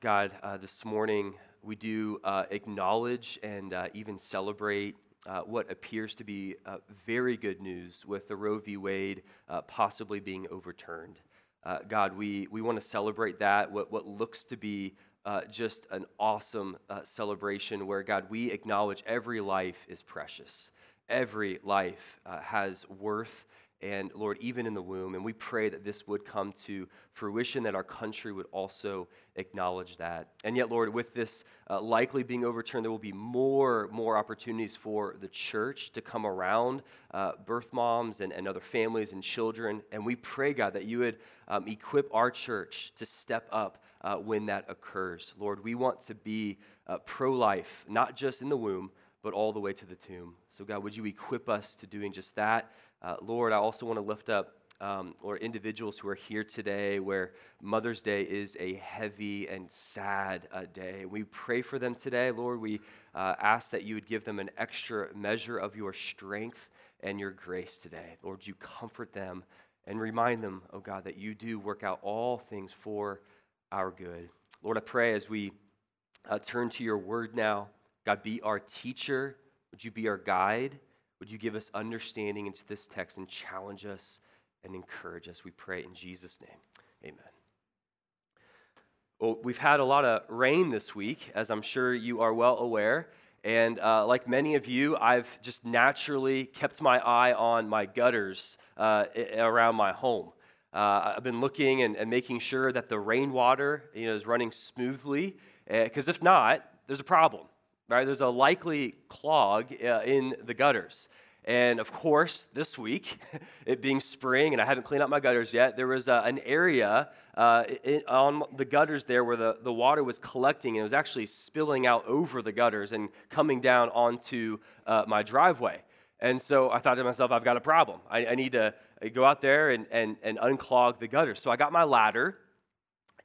God, uh, this morning we do uh, acknowledge and uh, even celebrate uh, what appears to be uh, very good news with the Roe v. Wade uh, possibly being overturned. God, we, we want to celebrate that, what, what looks to be just an awesome celebration where, God, we acknowledge every life is precious. Every life has worth and Lord, even in the womb. And we pray that this would come to fruition, that our country would also acknowledge that. And yet, Lord, with this uh, likely being overturned, there will be more, more opportunities for the church to come around uh, birth moms and, and other families and children. And we pray, God, that you would um, equip our church to step up uh, when that occurs. Lord, we want to be uh, pro life, not just in the womb, but all the way to the tomb. So, God, would you equip us to doing just that? Uh, Lord, I also want to lift up um, or individuals who are here today where Mother's Day is a heavy and sad uh, day. We pray for them today, Lord. We uh, ask that you would give them an extra measure of your strength and your grace today. Lord, you comfort them and remind them, oh God, that you do work out all things for our good. Lord, I pray as we uh, turn to your word now, God, be our teacher. Would you be our guide? Would you give us understanding into this text and challenge us and encourage us? We pray in Jesus' name. Amen. Well, we've had a lot of rain this week, as I'm sure you are well aware. And uh, like many of you, I've just naturally kept my eye on my gutters uh, around my home. Uh, I've been looking and, and, making sure that the rainwater you know, is running smoothly, because if not, there's a problem right? There's a likely clog uh, in the gutters. And of course, this week, it being spring and I haven't cleaned out my gutters yet, there was uh, an area uh, on the gutters there where the, the water was collecting and it was actually spilling out over the gutters and coming down onto uh, my driveway. And so I thought to myself, I've got a problem. I, I need to uh, go out there and, and, and unclog the gutters. So I got my ladder.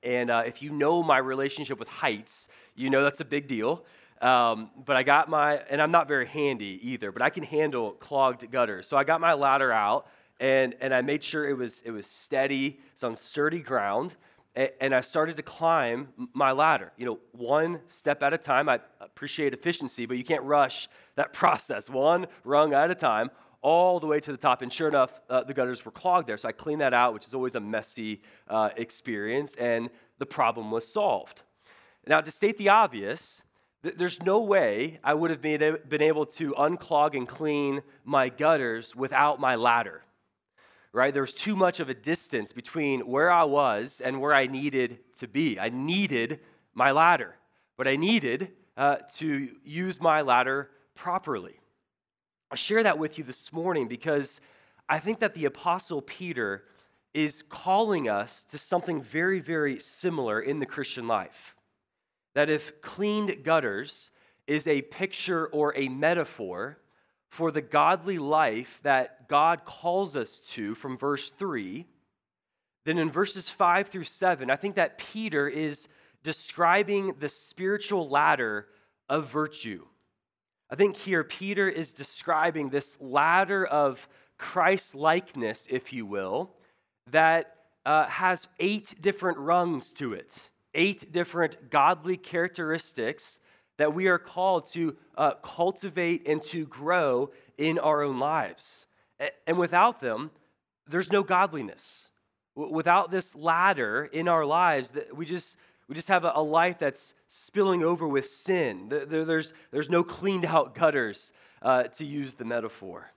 And uh, if you know my relationship with heights, you know that's a big deal. Um, but I got my, and I'm not very handy either, but I can handle clogged gutters. So I got my ladder out and, and I made sure it was, it was steady, it's on sturdy ground. And, I started to climb my ladder, you know, one step at a time. I appreciate efficiency, but you can't rush that process, one rung at a time, all the way to the top. And sure enough, uh, the gutters were clogged there. So I cleaned that out, which is always a messy uh, experience, and the problem was solved. Now, to state the obvious, there's no way I would have been able to unclog and clean my gutters without my ladder, right? There was too much of a distance between where I was and where I needed to be. I needed my ladder, but I needed uh, to use my ladder properly. I share that with you this morning because I think that the Apostle Peter is calling us to something very, very similar in the Christian life that if cleaned gutters is a picture or a metaphor for the godly life that God calls us to from verse 3, then in verses 5 through 7, I think that Peter is describing the spiritual ladder of virtue. I think here Peter is describing this ladder of Christ likeness, if you will, that uh, has eight different rungs to it eight different godly characteristics that we are called to uh, cultivate and to grow in our own lives. And without them, there's no godliness. Without this ladder in our lives, we just, we just have a life that's spilling over with sin. There's, there's no cleaned out gutters, uh, to use the metaphor.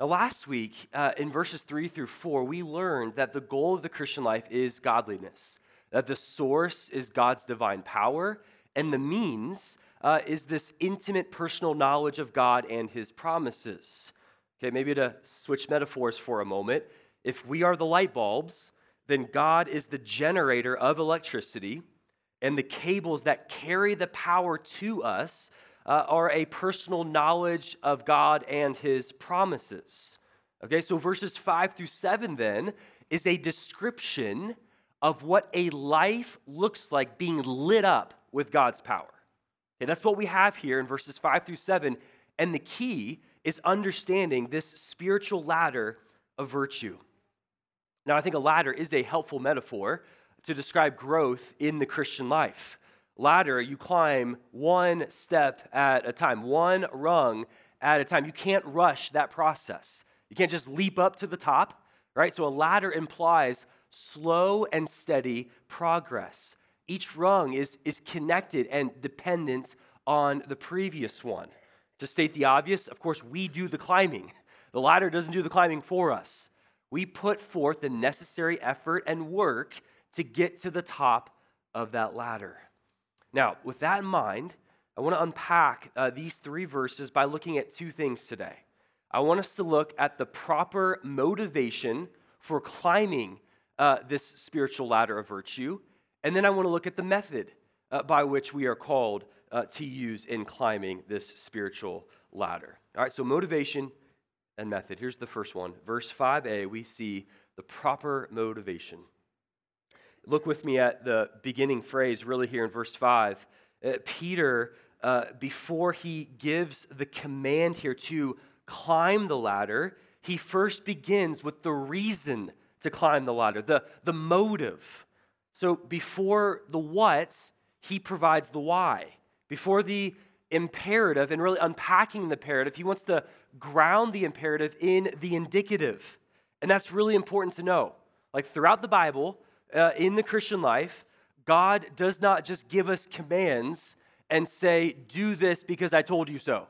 Now, last week, uh, in verses three through four, we learned that the goal of the Christian life is godliness that the source is God's divine power, and the means uh, is this intimate personal knowledge of God and his promises. Okay, maybe to switch metaphors for a moment. If we are the light bulbs, then God is the generator of electricity, and the cables that carry the power to us uh, are a personal knowledge of God and his promises. Okay, so verses 5 through 7 then is a description of what a life looks like being lit up with God's power. Okay, that's what we have here in verses 5 through 7. And the key is understanding this spiritual ladder of virtue. Now, I think a ladder is a helpful metaphor to describe growth in the Christian life. ladder, you climb one step at a time, one rung at a time. You can't rush that process. You can't just leap up to the top, right? So a ladder implies slow and steady progress. Each rung is, is connected and dependent on the previous one. To state the obvious, of course, we do the climbing. The ladder doesn't do the climbing for us. We put forth the necessary effort and work to get to the top of that ladder. Now, with that in mind, I want to unpack uh, these three verses by looking at two things today. I want us to look at the proper motivation for climbing uh, this spiritual ladder of virtue, and then I want to look at the method uh, by which we are called uh, to use in climbing this spiritual ladder. All right, so motivation and method. Here's the first one. Verse 5a, we see the proper motivation. Look with me at the beginning phrase, really, here in verse 5. Uh, Peter, uh, before he gives the command here to climb the ladder, he first begins with the reason to climb the ladder, the, the motive. So before the what, he provides the why. Before the imperative and really unpacking the imperative, he wants to ground the imperative in the indicative. And that's really important to know. Like throughout the Bible, uh, in the Christian life, God does not just give us commands and say, do this because I told you so.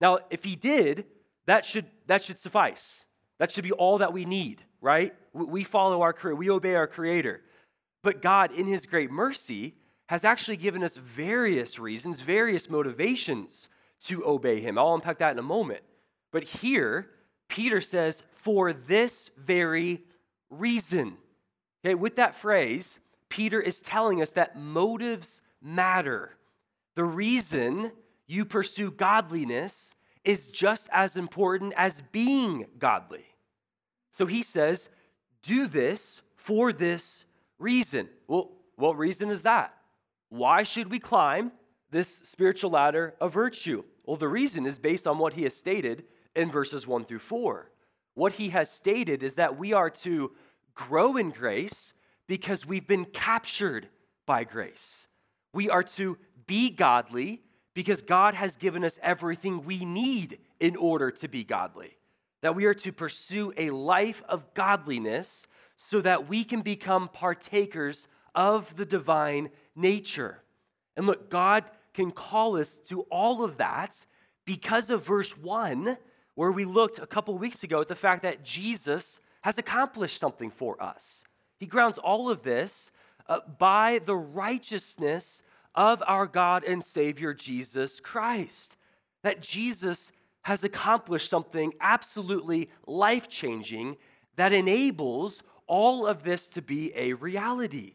Now, if he did, that should, that should suffice. That should be all that we need, right? We follow our creator, we obey our creator. But God, in his great mercy, has actually given us various reasons, various motivations to obey him. I'll unpack that in a moment. But here, Peter says, for this very reason. Okay, with that phrase, Peter is telling us that motives matter. The reason you pursue godliness is just as important as being godly. So he says, do this for this reason. Well, what reason is that? Why should we climb this spiritual ladder of virtue? Well, the reason is based on what he has stated in verses 1 through 4. What he has stated is that we are to grow in grace because we've been captured by grace. We are to be godly because God has given us everything we need in order to be godly. That we are to pursue a life of godliness so that we can become partakers of the divine nature. And look, God can call us to all of that because of verse 1, where we looked a couple weeks ago at the fact that Jesus has accomplished something for us. He grounds all of this uh, by the righteousness of our God and Savior Jesus Christ. That Jesus has accomplished something absolutely life changing that enables all of this to be a reality.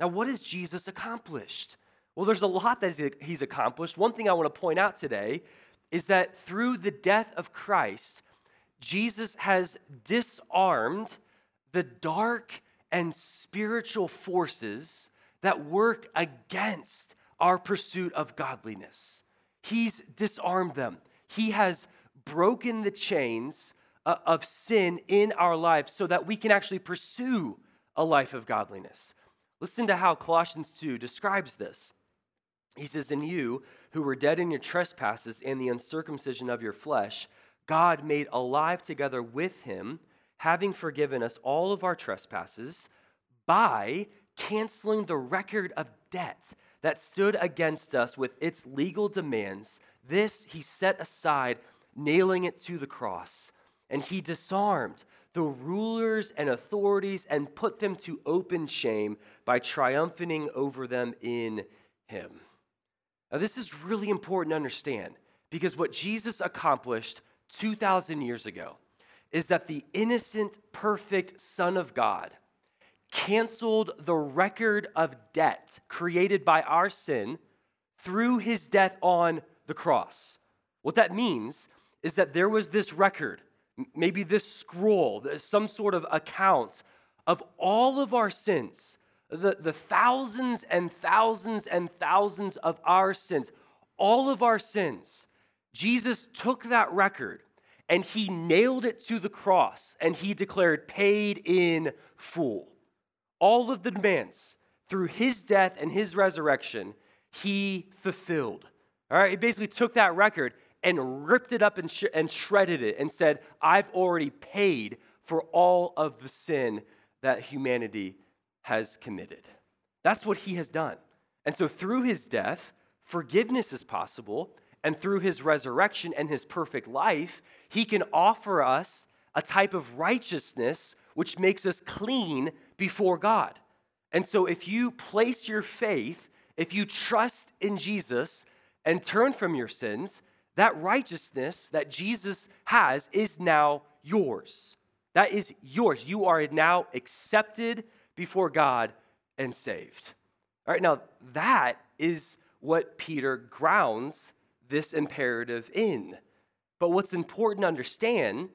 Now, what has Jesus accomplished? Well, there's a lot that he's accomplished. One thing I want to point out today is that through the death of Christ, Jesus has disarmed the dark and spiritual forces that work against our pursuit of godliness. He's disarmed them. He has broken the chains uh, of sin in our lives so that we can actually pursue a life of godliness. Listen to how Colossians 2 describes this. He says, In you, who were dead in your trespasses and the uncircumcision of your flesh, God made alive together with him, having forgiven us all of our trespasses by canceling the record of debt that stood against us with its legal demands. This he set aside, nailing it to the cross. And he disarmed the rulers and authorities and put them to open shame by triumphing over them in him. Now, this is really important to understand because what Jesus accomplished 2,000 years ago is that the innocent, perfect Son of God canceled the record of debt created by our sin through his death on the cross. What that means is that there was this record maybe this scroll, some sort of account of all of our sins, the, the thousands and thousands and thousands of our sins, all of our sins. Jesus took that record and he nailed it to the cross and he declared paid in full. All of the demands through his death and his resurrection, he fulfilled. All right, he basically took that record and ripped it up and, sh- and shredded it and said, I've already paid for all of the sin that humanity has committed. That's what he has done. And so through his death, forgiveness is possible. And through his resurrection and his perfect life, he can offer us a type of righteousness which makes us clean before God. And so if you place your faith, if you trust in Jesus and turn from your sins, that righteousness that Jesus has is now yours. That is yours. You are now accepted before God and saved. All right, now that is what Peter grounds this imperative in. But what's important to understand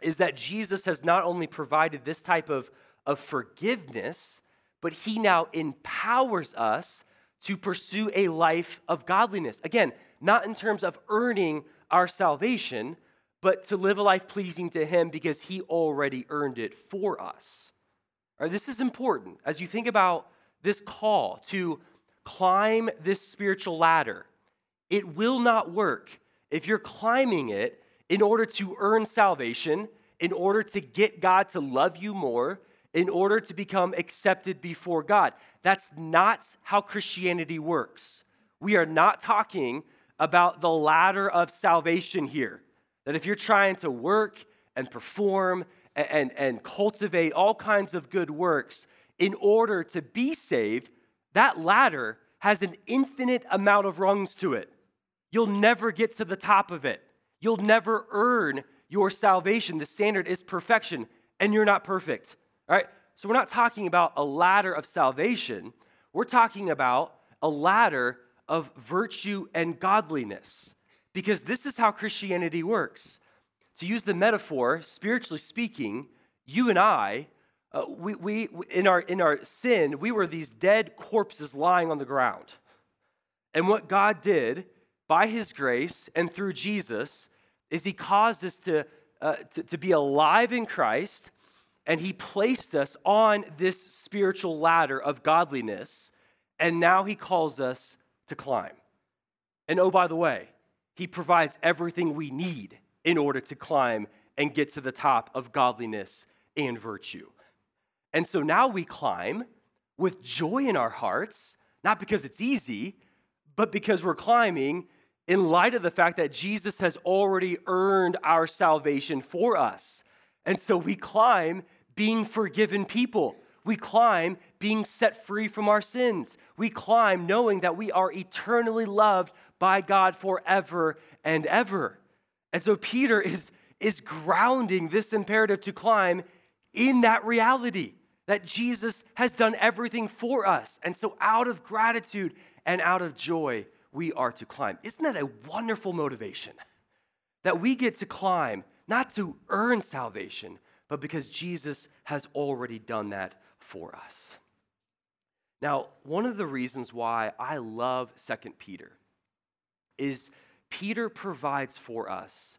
is that Jesus has not only provided this type of, of forgiveness, but he now empowers us to pursue a life of godliness. Again, not in terms of earning our salvation, but to live a life pleasing to him because he already earned it for us. This is important as you think about this call to climb this spiritual ladder. It will not work if you're climbing it in order to earn salvation, in order to get God to love you more, in order to become accepted before God. That's not how Christianity works. We are not talking about the ladder of salvation here. That if you're trying to work and perform and, and, and cultivate all kinds of good works in order to be saved, that ladder has an infinite amount of rungs to it. You'll never get to the top of it. You'll never earn your salvation. The standard is perfection, and you're not perfect. All right? So we're not talking about a ladder of salvation. We're talking about a ladder of virtue and godliness. Because this is how Christianity works. To use the metaphor, spiritually speaking, you and I, uh, we, we, in, our, in our sin, we were these dead corpses lying on the ground. And what God did by his grace and through Jesus is he caused us to, uh, to, to be alive in Christ and he placed us on this spiritual ladder of godliness. And now he calls us to climb. And oh, by the way, he provides everything we need in order to climb and get to the top of godliness and virtue. And so now we climb with joy in our hearts, not because it's easy, but because we're climbing in light of the fact that Jesus has already earned our salvation for us. And so we climb being forgiven people. We climb being set free from our sins. We climb knowing that we are eternally loved by God forever and ever. And so Peter is, is grounding this imperative to climb in that reality that Jesus has done everything for us. And so, out of gratitude and out of joy, we are to climb. Isn't that a wonderful motivation? That we get to climb not to earn salvation, but because Jesus has already done that for us. Now, one of the reasons why I love Second Peter is Peter provides for us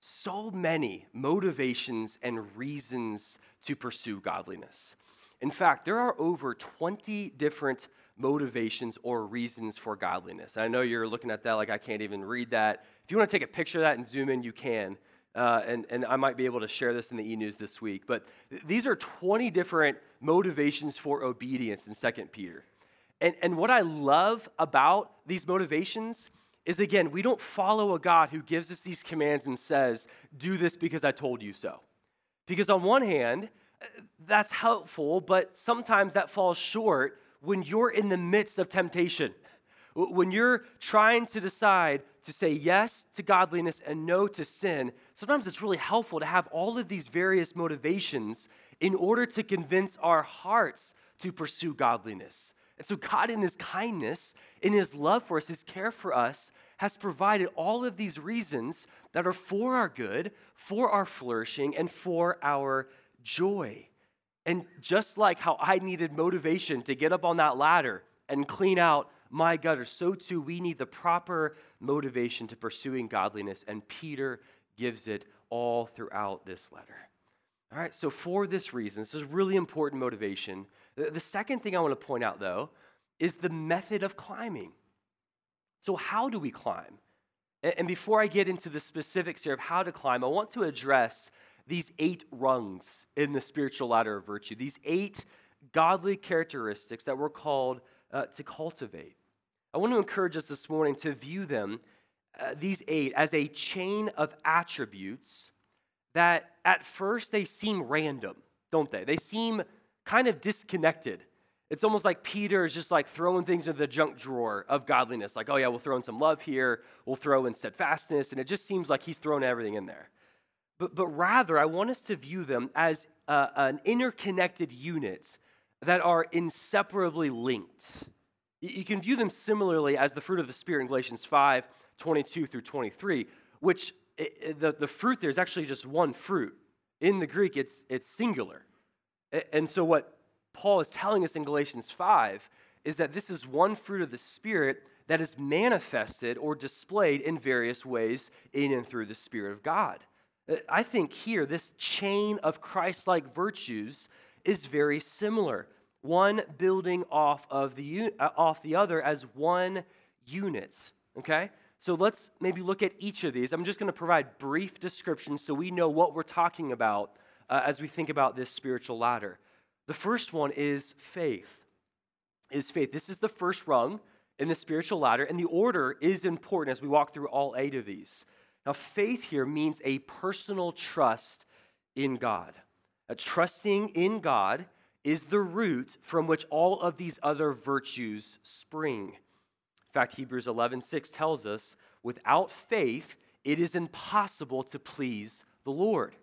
so many motivations and reasons to pursue godliness. In fact, there are over 20 different motivations or reasons for godliness. I know you're looking at that like I can't even read that. If you want to take a picture of that and zoom in, you can. Uh, and, and I might be able to share this in the e news this week. But th- these are 20 different motivations for obedience in 2 Peter. And, and what I love about these motivations is again, we don't follow a God who gives us these commands and says, do this because I told you so. Because on one hand, that's helpful, but sometimes that falls short when you're in the midst of temptation. When you're trying to decide to say yes to godliness and no to sin, sometimes it's really helpful to have all of these various motivations in order to convince our hearts to pursue godliness. And so, God, in His kindness, in His love for us, His care for us, has provided all of these reasons that are for our good, for our flourishing, and for our joy. And just like how I needed motivation to get up on that ladder and clean out my gutter, so too we need the proper motivation to pursuing godliness. And Peter gives it all throughout this letter. All right, so for this reason, this is really important motivation. The second thing I want to point out, though, is the method of climbing. So, how do we climb? And before I get into the specifics here of how to climb, I want to address these eight rungs in the spiritual ladder of virtue, these eight godly characteristics that we're called uh, to cultivate. I want to encourage us this morning to view them, uh, these eight, as a chain of attributes that at first they seem random, don't they? They seem kind of disconnected. It's almost like Peter is just like throwing things into the junk drawer of godliness. Like, oh, yeah, we'll throw in some love here, we'll throw in steadfastness, and it just seems like he's throwing everything in there. But, but rather, I want us to view them as uh, an interconnected unit that are inseparably linked. You can view them similarly as the fruit of the Spirit in Galatians 5 22 through 23, which it, the, the fruit there is actually just one fruit. In the Greek, it's, it's singular. And so, what Paul is telling us in Galatians 5 is that this is one fruit of the Spirit that is manifested or displayed in various ways in and through the Spirit of God. Uh, I think here, this chain of Christ like virtues is very similar. One building off of the, uh, off the other as one unit. Okay? So let's maybe look at each of these. I'm just going to provide brief descriptions so we know what we're talking about uh, as we think about this spiritual ladder. The first one is faith. Is faith. This is the first rung in the spiritual ladder, and the order is important as we walk through all eight of these. Now, faith here means a personal trust in God. A trusting in God is the root from which all of these other virtues spring. In fact, Hebrews 11:6 tells us, without faith, it is impossible to please the Lord.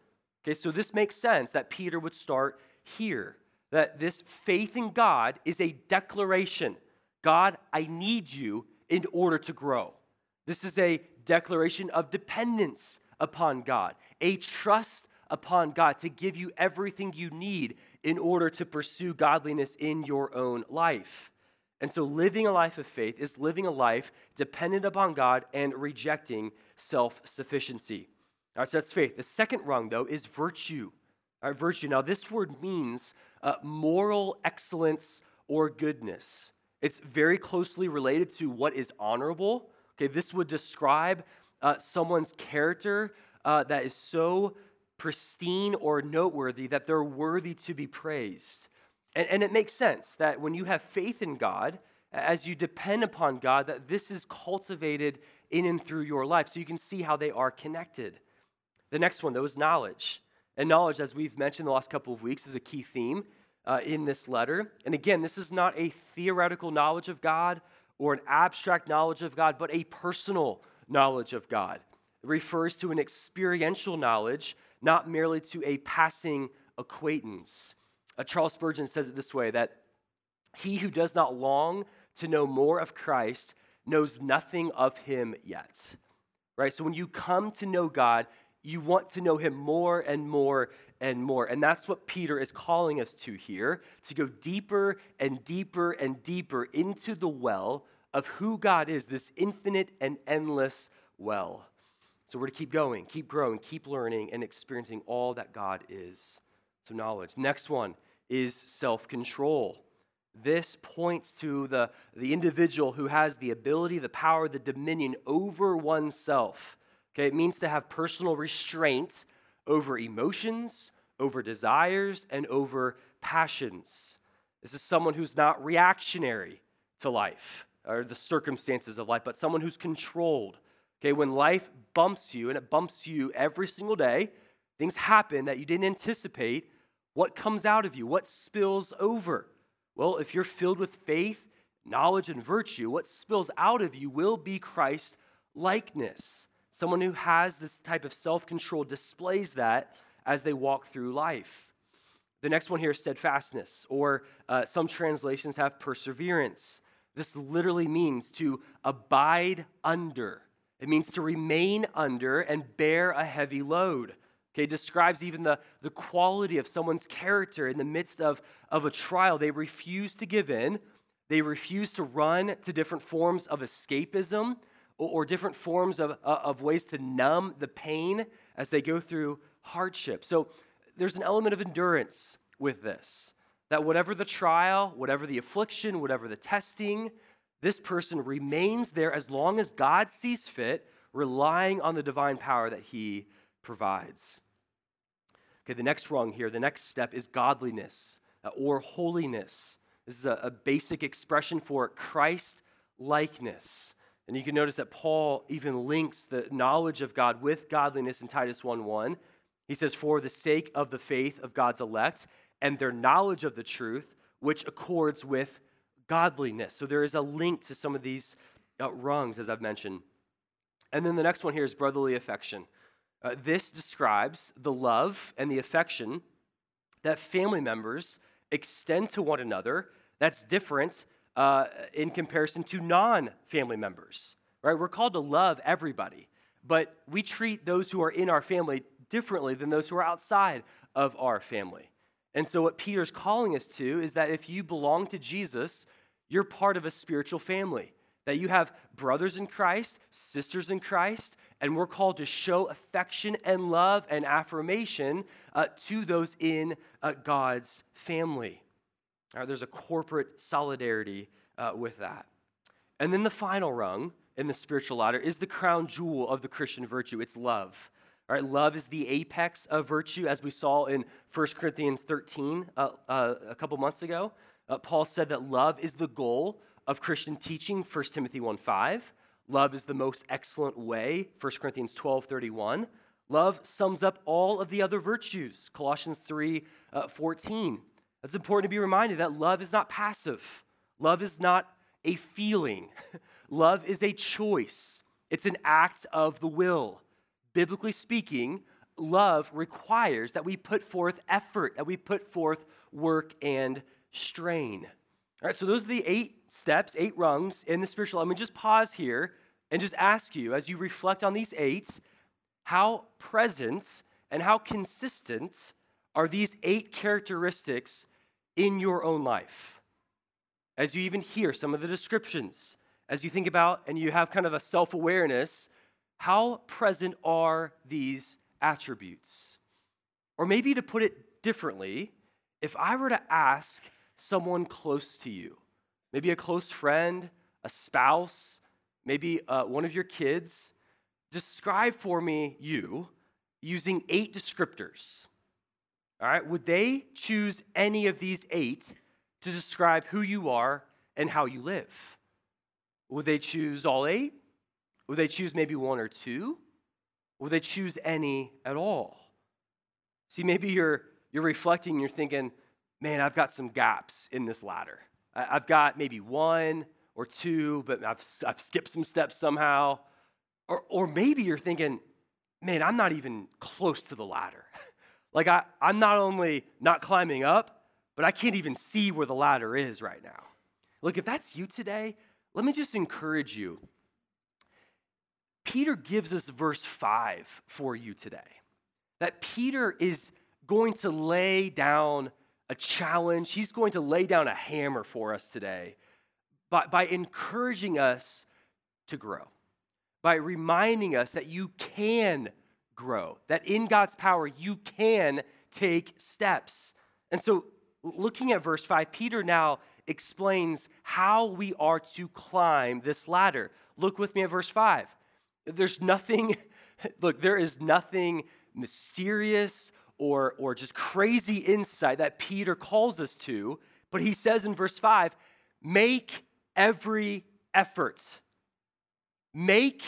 Okay, so this makes sense that Peter would start here. That this faith in God is a declaration God, I need you in order to grow. This is a declaration of dependence upon God, a trust upon God to give you everything you need in order to pursue godliness in your own life. And so, living a life of faith is living a life dependent upon God and rejecting self sufficiency. All right, so that's faith. The second rung, though, is virtue. All right, virtue. Now, this word means uh, moral excellence or goodness. It's very closely related to what is honorable. Okay, this would describe uh, someone's character uh, that is so pristine or noteworthy that they're worthy to be praised. And, and it makes sense that when you have faith in God, as you depend upon God, that this is cultivated in and through your life. So you can see how they are connected. The next one, though, is knowledge. And knowledge, as we've mentioned the last couple of weeks, is a key theme uh, in this letter. And again, this is not a theoretical knowledge of God or an abstract knowledge of God, but a personal knowledge of God. It refers to an experiential knowledge, not merely to a passing acquaintance. Uh, Charles Spurgeon says it this way that he who does not long to know more of Christ knows nothing of him yet. Right? So when you come to know God, you want to know him more and more and more. And that's what Peter is calling us to here to go deeper and deeper and deeper into the well of who God is, this infinite and endless well. So we're to keep going, keep growing, keep learning, and experiencing all that God is. So, knowledge. Next one is self control. This points to the, the individual who has the ability, the power, the dominion over oneself. Okay, it means to have personal restraint over emotions, over desires, and over passions. This is someone who's not reactionary to life or the circumstances of life, but someone who's controlled. Okay, when life bumps you, and it bumps you every single day, things happen that you didn't anticipate. What comes out of you? What spills over? Well, if you're filled with faith, knowledge, and virtue, what spills out of you will be Christ likeness. Someone who has this type of self control displays that as they walk through life. The next one here is steadfastness, or uh, some translations have perseverance. This literally means to abide under. It means to remain under and bear a heavy load. Okay, it describes even the, the quality of someone's character in the midst of, of a trial. They refuse to give in, they refuse to run to different forms of escapism or, or different forms of, uh, of ways to numb the pain as they go through hardship. So there's an element of endurance with this that whatever the trial, whatever the affliction, whatever the testing, this person remains there as long as God sees fit, relying on the divine power that he provides. Okay, the next rung here, the next step is godliness uh, or holiness. This is a, a basic expression for Christ likeness. And you can notice that Paul even links the knowledge of God with godliness in Titus 1 1. He says, For the sake of the faith of God's elect and their knowledge of the truth, which accords with godliness. So there is a link to some of these uh, rungs, as I've mentioned. And then the next one here is brotherly affection. Uh, this describes the love and the affection that family members extend to one another that's different uh, in comparison to non family members, right? We're called to love everybody, but we treat those who are in our family differently than those who are outside of our family. And so, what Peter's calling us to is that if you belong to Jesus, you're part of a spiritual family, that you have brothers in Christ, sisters in Christ, and we're called to show affection and love and affirmation uh, to those in uh, God's family. there's a corporate solidarity uh, with that. And then the final rung in the spiritual ladder is the crown jewel of the Christian virtue it's love. All right, love is the apex of virtue, as we saw in 1 Corinthians 13 uh, uh, a couple months ago. Uh, Paul said that love is the goal of Christian teaching, 1 Timothy 1 5. Love is the most excellent way, 1 Corinthians 12 31. Love sums up all of the other virtues, Colossians 3 uh, 14. It's important to be reminded that love is not passive, love is not a feeling, love is a choice, it's an act of the will. Biblically speaking, love requires that we put forth effort, that we put forth work and strain. All right, so those are the eight steps, eight rungs in the spiritual. Let me just pause here and just ask you, as you reflect on these eight, how present and how consistent are these eight characteristics in your own life? As you even hear some of the descriptions, as you think about and you have kind of a self awareness, how present are these attributes? Or maybe to put it differently, if I were to ask someone close to you, maybe a close friend, a spouse, maybe uh, one of your kids, describe for me you using eight descriptors. All right, would they choose any of these eight to describe who you are and how you live? Would they choose all eight? Would they choose maybe one or two? Would they choose any at all? See, maybe you're, you're reflecting you're thinking, man, I've got some gaps in this ladder. I've got maybe one or two, but I've, I've skipped some steps somehow. Or, or maybe you're thinking, man, I'm not even close to the ladder. like, I, I'm not only not climbing up, but I can't even see where the ladder is right now. Look, if that's you today, let me just encourage you. Peter gives us verse 5 for you today. That Peter is going to lay down a challenge. He's going to lay down a hammer for us today by, by encouraging us to grow, by reminding us that you can grow, that in God's power, you can take steps. And so, looking at verse 5, Peter now explains how we are to climb this ladder. Look with me at verse 5. There's nothing, look, there is nothing mysterious or, or just crazy insight that Peter calls us to, but he says in verse 5 make every effort. Make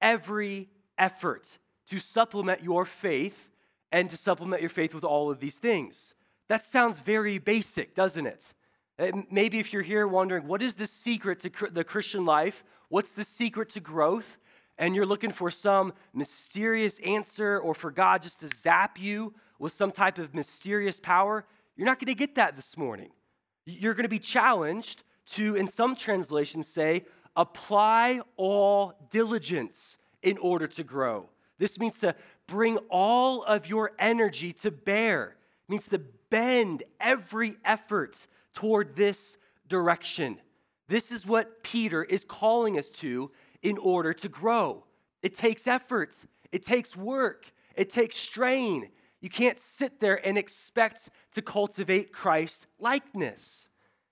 every effort to supplement your faith and to supplement your faith with all of these things. That sounds very basic, doesn't it? Uh, maybe if you're here wondering, what is the secret to the Christian life? What's the secret to growth? And you're looking for some mysterious answer or for God just to zap you with some type of mysterious power, you're not going to get that this morning. You're going to be challenged to, in some translations, say, apply all diligence in order to grow. This means to bring all of your energy to bear, it means to bend every effort toward this direction. This is what Peter is calling us to in order to grow. It takes effort, it takes work, it takes strain, you can't sit there and expect to cultivate Christ likeness.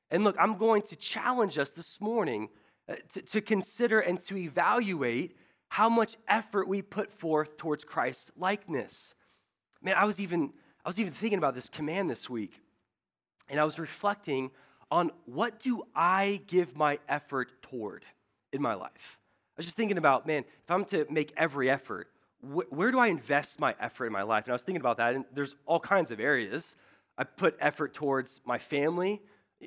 And look, I'm going to challenge us this morning uh, to, to consider and to evaluate how much effort we put forth towards Christ likeness. Man, I was even I was even thinking about this command this week, and I was reflecting on what do I give my effort toward in my life. I was just thinking about, man, if I'm to make every effort, wh- where do I invest my effort in my life? And I was thinking about that, and there's all kinds of areas. I put effort towards my family,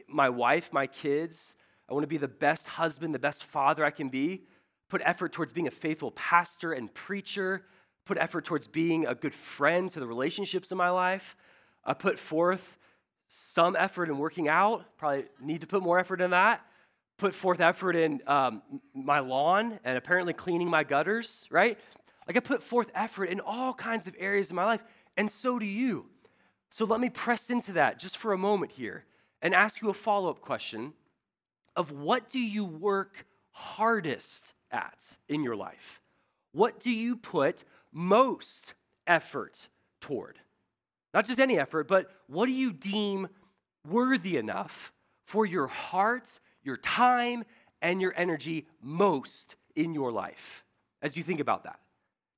my wife, my kids. I want to be the best husband, the best father I can be. Put effort towards being a faithful pastor and preacher. Put effort towards being a good friend to the relationships in my life. I put forth some effort in working out. Probably need to put more effort in that. Put forth effort in um, my lawn and apparently cleaning my gutters, right? Like I put forth effort in all kinds of areas of my life, and so do you. So let me press into that just for a moment here and ask you a follow up question of what do you work hardest at in your life? What do you put most effort toward? Not just any effort, but what do you deem worthy enough for your heart, your time, and your energy most in your life as you think about that?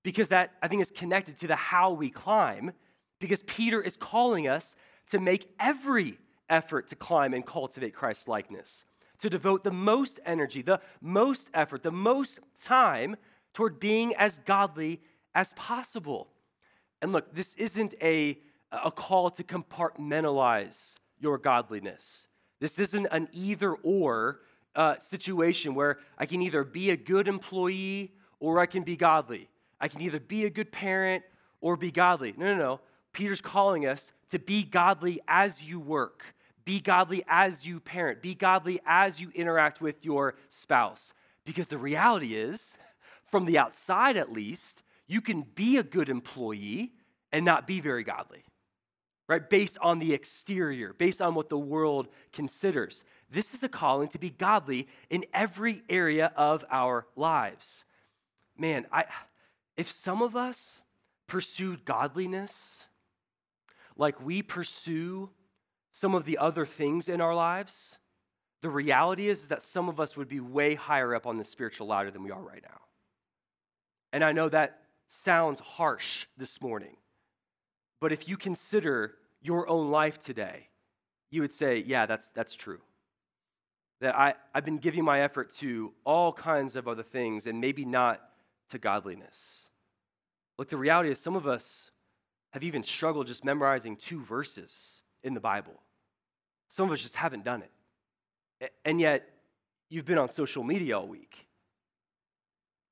Because that, I think, is connected to the how we climb, because Peter is calling us to make every effort to climb and cultivate Christ's likeness, to devote the most energy, the most effort, the most time toward being as godly as possible. And look, this isn't a a call to compartmentalize your godliness. This isn't an either or uh, situation where I can either be a good employee or I can be godly. I can either be a good parent or be godly. No, no, no. Peter's calling us to be godly as you work, be godly as you parent, be godly as you interact with your spouse. Because the reality is, from the outside at least, you can be a good employee and not be very godly right? Based on the exterior, based on what the world considers. This is a calling to be godly in every area of our lives. Man, I, if some of us pursued godliness like we pursue some of the other things in our lives, the reality is, is that some of us would be way higher up on the spiritual ladder than we are right now. And I know that sounds harsh this morning. But if you consider your own life today, you would say, yeah, that's, that's true. That I, I've been giving my effort to all kinds of other things and maybe not to godliness. Look, the reality is some of us have even struggled just memorizing two verses in the Bible. Some of us just haven't done it. And yet, you've been on social media all week.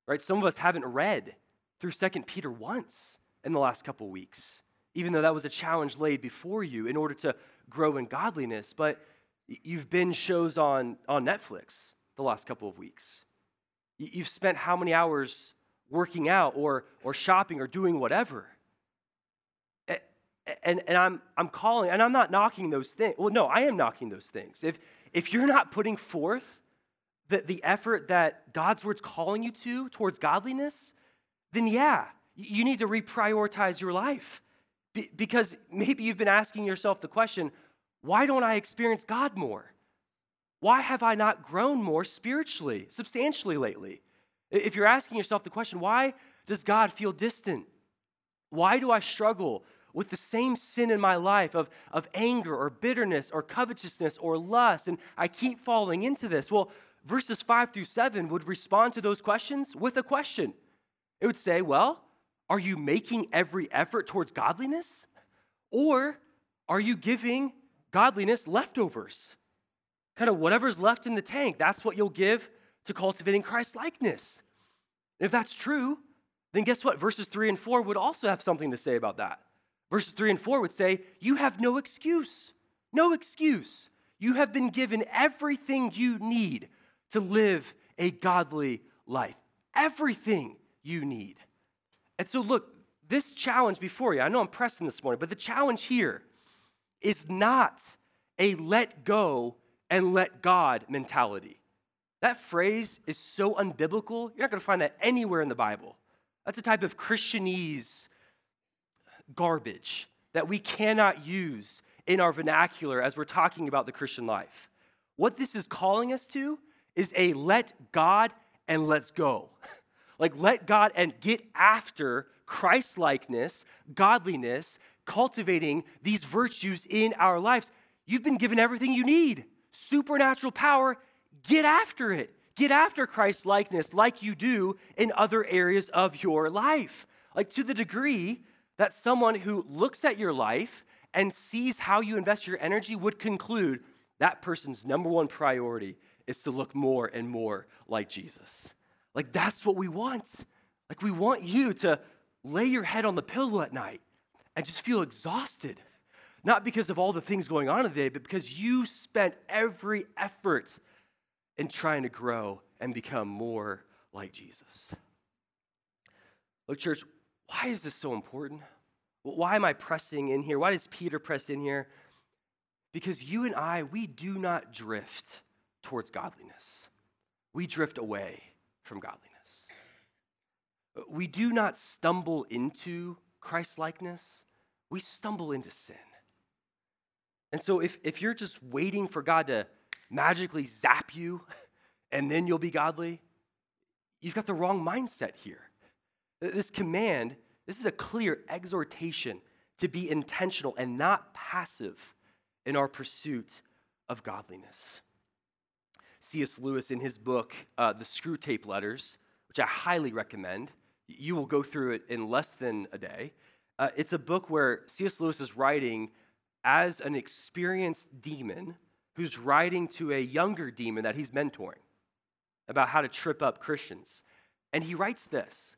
Right? Some of us haven't read through Second Peter once in the last couple weeks even though that was a challenge laid before you in order to grow in godliness. But you've been shows on, on Netflix the last couple of weeks. You've spent how many hours working out or, or shopping or doing whatever? And, and I'm, I'm calling, and I'm not knocking those things. Well, no, I am knocking those things. If, if you're not putting forth the, the effort that God's word's calling you to towards godliness, then yeah, you need to reprioritize your life. Be- because maybe you've been asking yourself the question why don't I experience God more? Why have I not grown more spiritually, substantially lately? If you're asking yourself the question, why does God feel distant? Why do I struggle with the same sin in my life of, of anger or bitterness or covetousness or lust? And I keep falling into this. Well, verses five through seven would respond to those questions with a question. It would say, well, are you making every effort towards godliness? Or are you giving godliness leftovers? Kind of whatever's left in the tank, that's what you'll give to cultivating Christ likeness. If that's true, then guess what? Verses 3 and 4 would also have something to say about that. Verses 3 and 4 would say, You have no excuse. No excuse. You have been given everything you need to live a godly life. Everything you need. And so, look, this challenge before you, I know I'm pressing this morning, but the challenge here is not a let go and let God mentality. That phrase is so unbiblical, you're not going to find that anywhere in the Bible. That's a type of Christianese garbage that we cannot use in our vernacular as we're talking about the Christian life. What this is calling us to is a let God and let's go. Like, let God and get after Christ likeness, godliness, cultivating these virtues in our lives. You've been given everything you need supernatural power. Get after it. Get after Christ likeness like you do in other areas of your life. Like, to the degree that someone who looks at your life and sees how you invest your energy would conclude that person's number one priority is to look more and more like Jesus. Like, that's what we want. Like, we want you to lay your head on the pillow at night and just feel exhausted. Not because of all the things going on today, but because you spent every effort in trying to grow and become more like Jesus. Look, church, why is this so important? Why am I pressing in here? Why does Peter press in here? Because you and I, we do not drift towards godliness, we drift away from godliness. We do not stumble into Christ likeness, we stumble into sin. And so, if, if you're just waiting for God to magically zap you and then you'll be godly, you've got the wrong mindset here. This command, this is a clear exhortation to be intentional and not passive in our pursuit of godliness. C.S. Lewis, in his book, uh, The Screwtape Letters, which I highly recommend, you will go through it in less than a day. Uh, it's a book where C.S. Lewis is writing as an experienced demon who's writing to a younger demon that he's mentoring about how to trip up Christians. And he writes this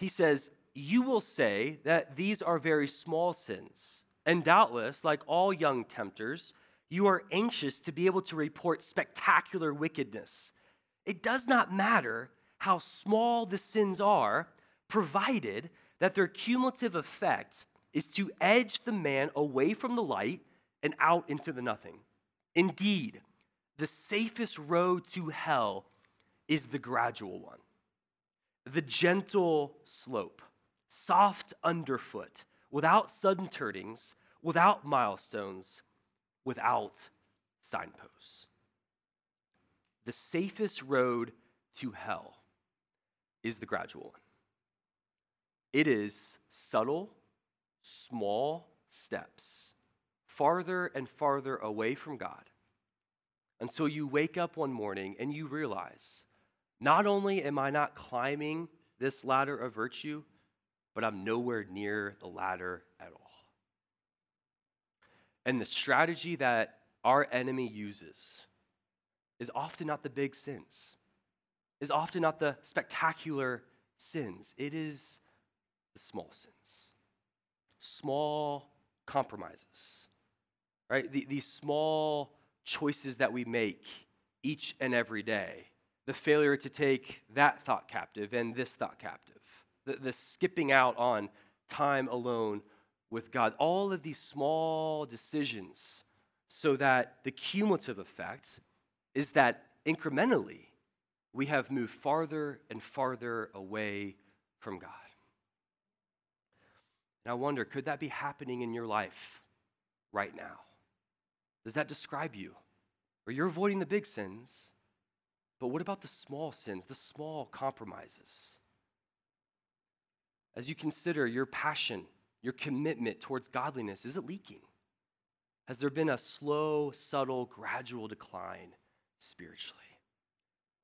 He says, You will say that these are very small sins. And doubtless, like all young tempters, you are anxious to be able to report spectacular wickedness. It does not matter how small the sins are, provided that their cumulative effect is to edge the man away from the light and out into the nothing. Indeed, the safest road to hell is the gradual one, the gentle slope, soft underfoot, without sudden turnings, without milestones, without signposts. The safest road to hell is the gradual one. It is subtle, small steps, farther and farther away from God, until you wake up one morning and you realize not only am I not climbing this ladder of virtue, but I'm nowhere near the ladder at all. And the strategy that our enemy uses is often not the big sins is often not the spectacular sins, it is the small sins, small compromises, right? The, these small choices that we make each and every day. The failure to take that thought captive and this thought captive, the, the skipping out on time alone with God. All of these small decisions so that the cumulative effect is that incrementally we have moved farther and farther away from God. And I wonder, could that be happening in your life right now? Does that describe you? Or you're avoiding the big sins, but what about the small sins, the small compromises? As you consider your passion, your commitment towards godliness, is it leaking? Has there been a slow, subtle, gradual decline spiritually?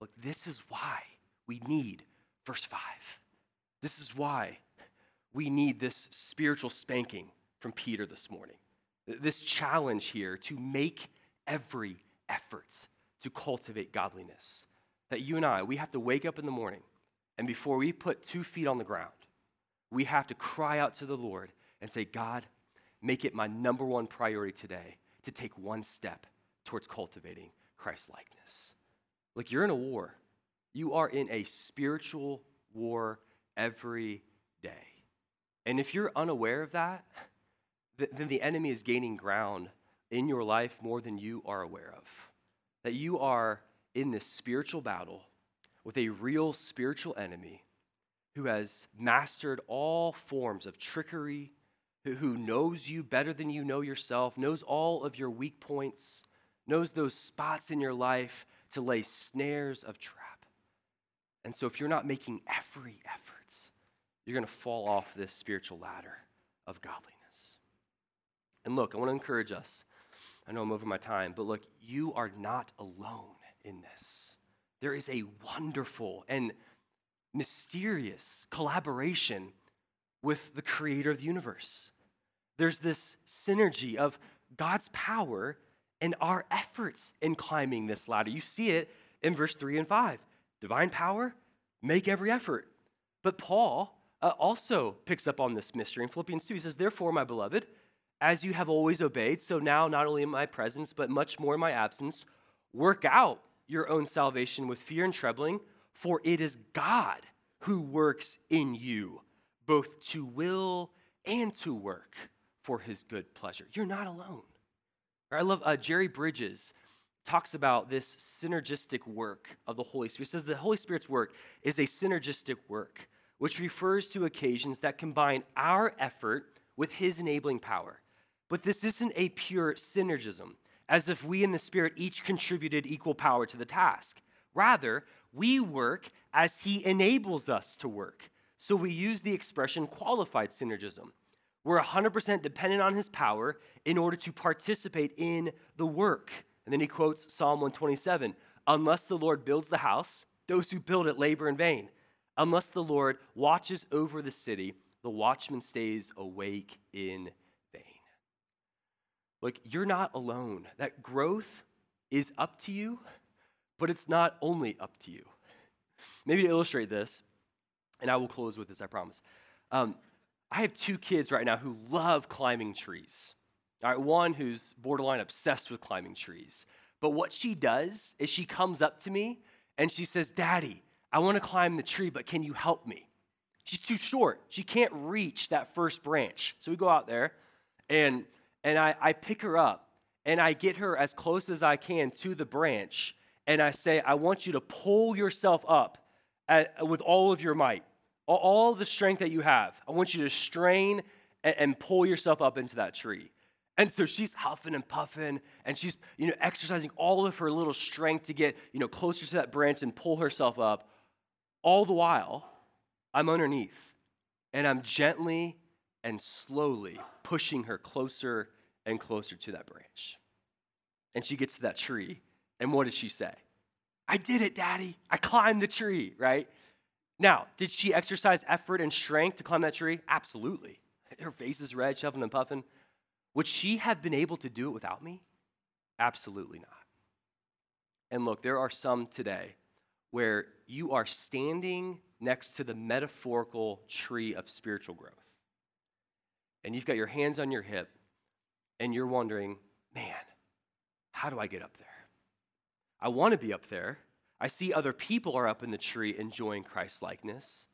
Look, this is why we need verse 5. This is why we need this spiritual spanking from Peter this morning. This challenge here to make every effort to cultivate godliness. That you and I, we have to wake up in the morning, and before we put two feet on the ground, we have to cry out to the Lord and say, God, make it my number one priority today to take one step towards cultivating Christ likeness. Like you're in a war. You are in a spiritual war every day. And if you're unaware of that, then the enemy is gaining ground in your life more than you are aware of. That you are in this spiritual battle with a real spiritual enemy who has mastered all forms of trickery, who, knows you better than you know yourself, knows all of your weak points, knows those spots in your life to lay snares of trap. And so, if you're not making every effort, you're going to fall off this spiritual ladder of godliness. And look, I want to encourage us. I know I'm over my time, but look, you are not alone in this. There is a wonderful and mysterious collaboration with the creator of the universe. There's this synergy of God's power and our efforts in climbing this ladder. You see it in verse 3 and 5. Divine power, make every effort. But Paul uh, also picks up on this mystery in Philippians 2. He says, Therefore, my beloved, as you have always obeyed, so now not only in my presence, but much more in my absence, work out your own salvation with fear and trembling, for it is God who works in you, both to will and to work for his good pleasure. You're not alone. I love uh, Jerry Bridges talks about this synergistic work of the Holy Spirit. He says the Holy Spirit's work is a synergistic work, which refers to occasions that combine our effort with his enabling power. But this isn't a pure synergism, as if we in the Spirit each contributed equal power to the task. Rather, we work as he enables us to work. So we use the expression qualified synergism. We're 100% dependent on his power in order to participate in the work. And then he quotes Psalm 127 Unless the Lord builds the house, those who build it labor in vain. Unless the Lord watches over the city, the watchman stays awake in vain. Look, you're not alone. That growth is up to you, but it's not only up to you. Maybe to illustrate this, and I will close with this, I promise. Um, I have two kids right now who love climbing trees. All right, one who's borderline obsessed with climbing trees. But what she does is she comes up to me and she says, Daddy, I want to climb the tree, but can you help me? She's too short. She can't reach that first branch. So we go out there and, and I, I pick her up and I get her as close as I can to the branch. And I say, I want you to pull yourself up at, with all of your might all the strength that you have. I want you to strain and, and pull yourself up into that tree. And so she's huffing and puffing, and she's you know exercising all of her little strength to get you know closer to that branch and pull herself up. All the while, I'm underneath, and I'm gently and slowly pushing her closer and closer to that branch. And she gets to that tree, and what does she say? I did it, Daddy. I climbed the tree, right? Now, did she exercise effort and strength to climb that tree? Absolutely. Her face is red, shuffling and puffing. Would she have been able to do it without me? Absolutely not. And look, there are some today where you are standing next to the metaphorical tree of spiritual growth. And you've got your hands on your hip, and you're wondering, man, how do I get up there? I want to be up there. I see other people are up in the tree enjoying Christ likeness,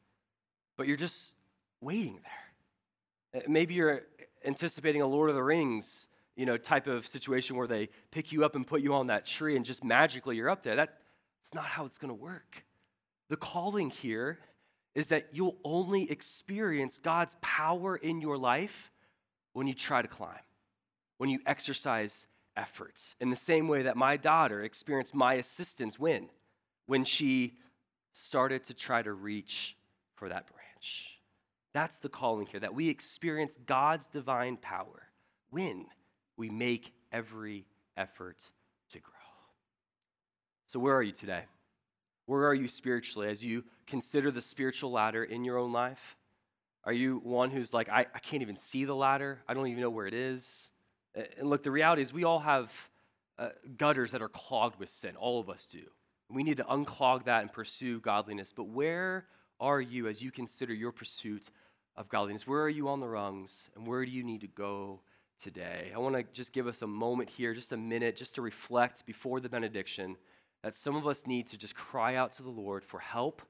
but you're just waiting there. Uh, maybe you're anticipating a Lord of the Rings, you know, type of situation where they pick you up and put you on that tree and just magically you're up there. That's not how it's going to work. The calling here is that you'll only experience God's power in your life when you try to climb, when you exercise efforts. In the same way that my daughter experienced my assistance when when she started to try to reach for that branch. That's the calling here, that we experience God's divine power when we make every effort to grow. So, where are you today? Where are you spiritually as you consider the spiritual ladder in your own life? Are you one who's like, I, I can't even see the ladder? I don't even know where it is? And look, the reality is we all have uh, gutters that are clogged with sin. All of us do. We need to unclog that and pursue godliness. But where are you as you consider your pursuit of godliness? Where are you on the rungs? And where do you need to go today? I want to just give us a moment here, just a minute, just to reflect before the benediction that some of us need to just cry out to the Lord for help.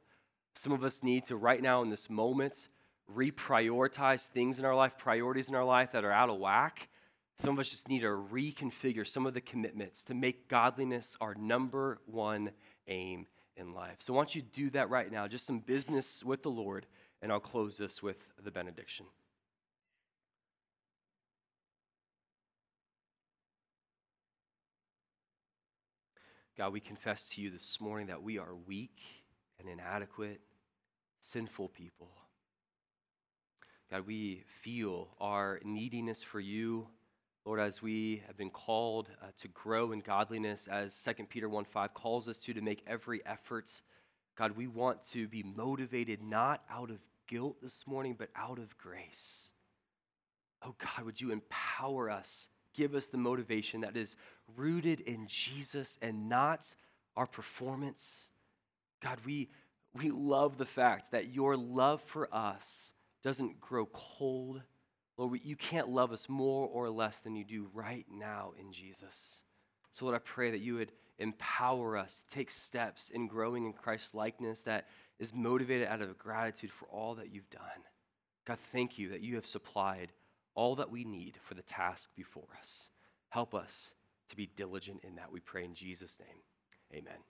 Some of us need to, right now in this moment, reprioritize things in our life, priorities in our life that are out of whack. Some of us just need to reconfigure some of the commitments to make godliness our number one aim in life. So, I want you to do that right now, just some business with the Lord, and I'll close this with the benediction. God, we confess to you this morning that we are weak and inadequate, sinful people. God, we feel our neediness for you. Lord, as we have been called uh, to grow in godliness, as 2 Peter 1 5 calls us to, to make every effort, God, we want to be motivated not out of guilt this morning, but out of grace. Oh God, would you empower us? Give us the motivation that is rooted in Jesus and not our performance. God, we, we love the fact that your love for us doesn't grow cold. Lord, you can't love us more or less than you do right now in Jesus. So, Lord, I pray that you would empower us to take steps in growing in Christ's likeness that is motivated out of gratitude for all that you've done. God, thank you that you have supplied all that we need for the task before us. Help us to be diligent in that, we pray in Jesus' name. Amen.